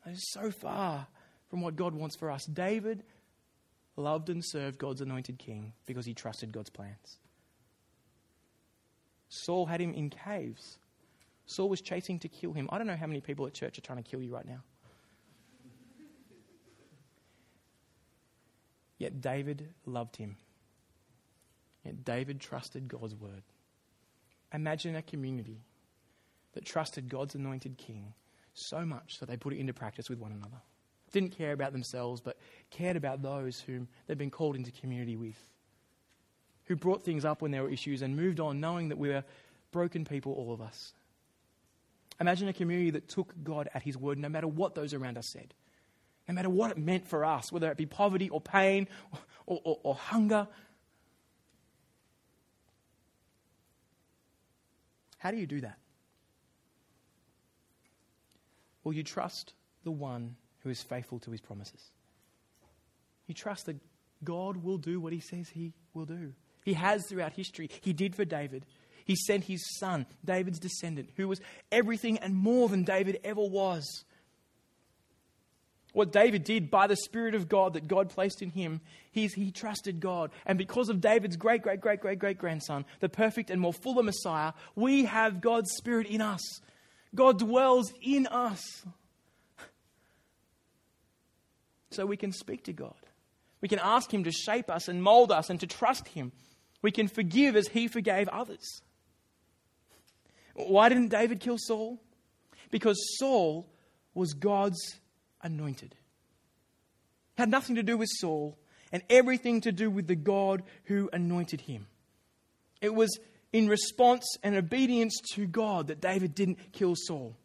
That is so far from what God wants for us. David loved and served God's anointed king because he trusted God's plans. Saul had him in caves. Saul was chasing to kill him. I don't know how many people at church are trying to kill you right now. Yet David loved him. Yet David trusted God's word. Imagine a community that trusted God's anointed king so much that they put it into practice with one another. Didn't care about themselves, but cared about those whom they'd been called into community with. Who brought things up when there were issues and moved on knowing that we were broken people, all of us. Imagine a community that took God at His word no matter what those around us said, no matter what it meant for us, whether it be poverty or pain or, or, or hunger. How do you do that? Will you trust the one who is faithful to his promises? You trust that God will do what he says he will do. He has throughout history. He did for David. He sent his son, David's descendant, who was everything and more than David ever was. What David did by the Spirit of God that God placed in him, he trusted God. And because of David's great, great, great, great, great grandson, the perfect and more fuller Messiah, we have God's Spirit in us. God dwells in us. So we can speak to God. We can ask Him to shape us and mold us and to trust Him. We can forgive as He forgave others. Why didn't David kill Saul? Because Saul was God's anointed. Had nothing to do with Saul and everything to do with the God who anointed him. It was in response and obedience to God that David didn't kill Saul.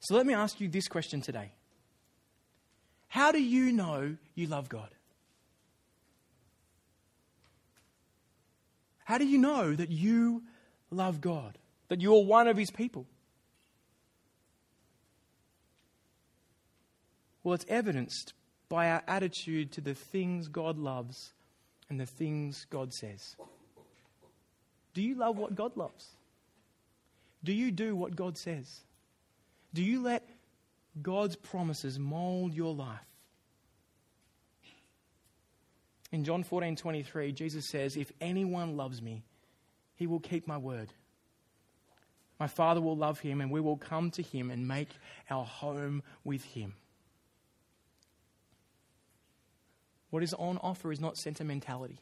So let me ask you this question today How do you know you love God? How do you know that you love God? That you are one of His people? Well, it's evidenced by our attitude to the things God loves and the things God says. Do you love what God loves? Do you do what God says? Do you let God's promises mold your life. In John 14 23, Jesus says, If anyone loves me, he will keep my word. My Father will love him, and we will come to him and make our home with him. What is on offer is not sentimentality.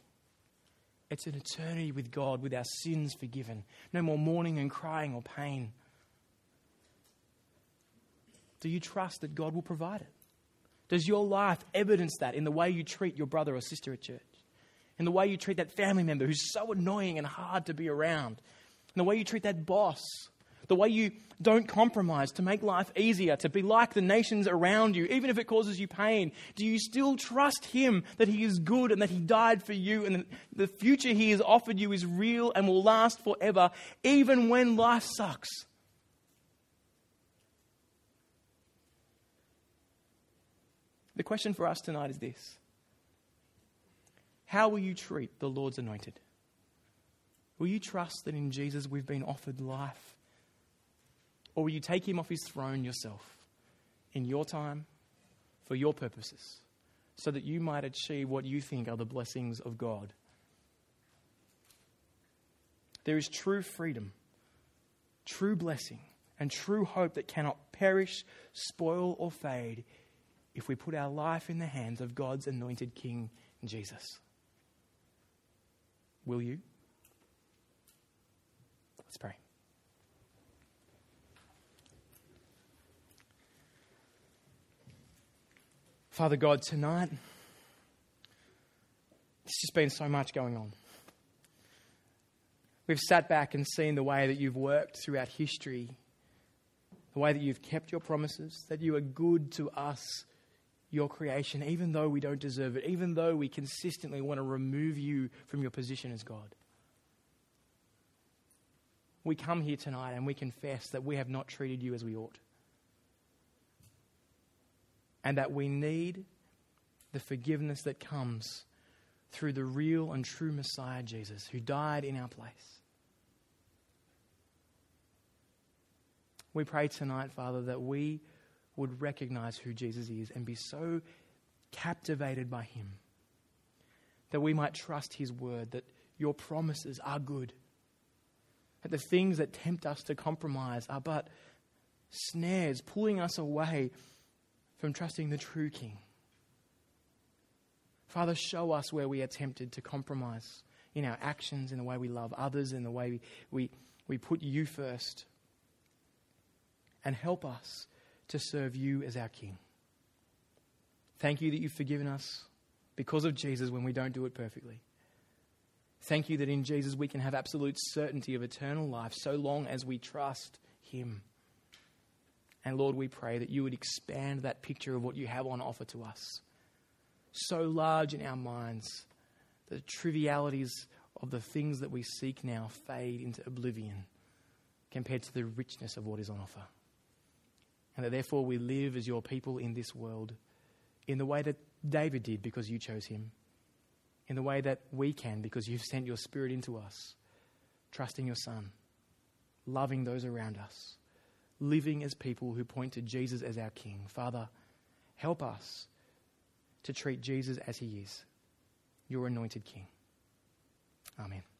It's an eternity with God, with our sins forgiven. No more mourning and crying or pain. Do you trust that God will provide it? Does your life evidence that in the way you treat your brother or sister at church? In the way you treat that family member who's so annoying and hard to be around? In the way you treat that boss? The way you don't compromise to make life easier, to be like the nations around you, even if it causes you pain? Do you still trust Him that He is good and that He died for you and the future He has offered you is real and will last forever, even when life sucks? The question for us tonight is this How will you treat the Lord's anointed? Will you trust that in Jesus we've been offered life? Or will you take him off his throne yourself in your time for your purposes so that you might achieve what you think are the blessings of God? There is true freedom, true blessing, and true hope that cannot perish, spoil, or fade if we put our life in the hands of God's anointed King, Jesus. Will you? Let's pray. Father God, tonight, there's just been so much going on. We've sat back and seen the way that you've worked throughout history, the way that you've kept your promises, that you are good to us, your creation, even though we don't deserve it, even though we consistently want to remove you from your position as God. We come here tonight and we confess that we have not treated you as we ought and that we need the forgiveness that comes through the real and true Messiah, Jesus, who died in our place. We pray tonight, Father, that we would recognize who Jesus is and be so captivated by him that we might trust his word, that your promises are good, that the things that tempt us to compromise are but snares pulling us away from trusting the true King. Father, show us where we are tempted to compromise in our actions, in the way we love others, in the way we, we, we put you first. And help us to serve you as our King. Thank you that you've forgiven us because of Jesus when we don't do it perfectly. Thank you that in Jesus we can have absolute certainty of eternal life so long as we trust Him. And Lord, we pray that you would expand that picture of what you have on offer to us. So large in our minds, that the trivialities of the things that we seek now fade into oblivion compared to the richness of what is on offer. And that therefore we live as your people in this world in the way that David did because you chose him, in the way that we can because you've sent your spirit into us, trusting your Son, loving those around us living as people who point to Jesus as our King. Father, help us to treat Jesus as he is, your anointed King. Amen.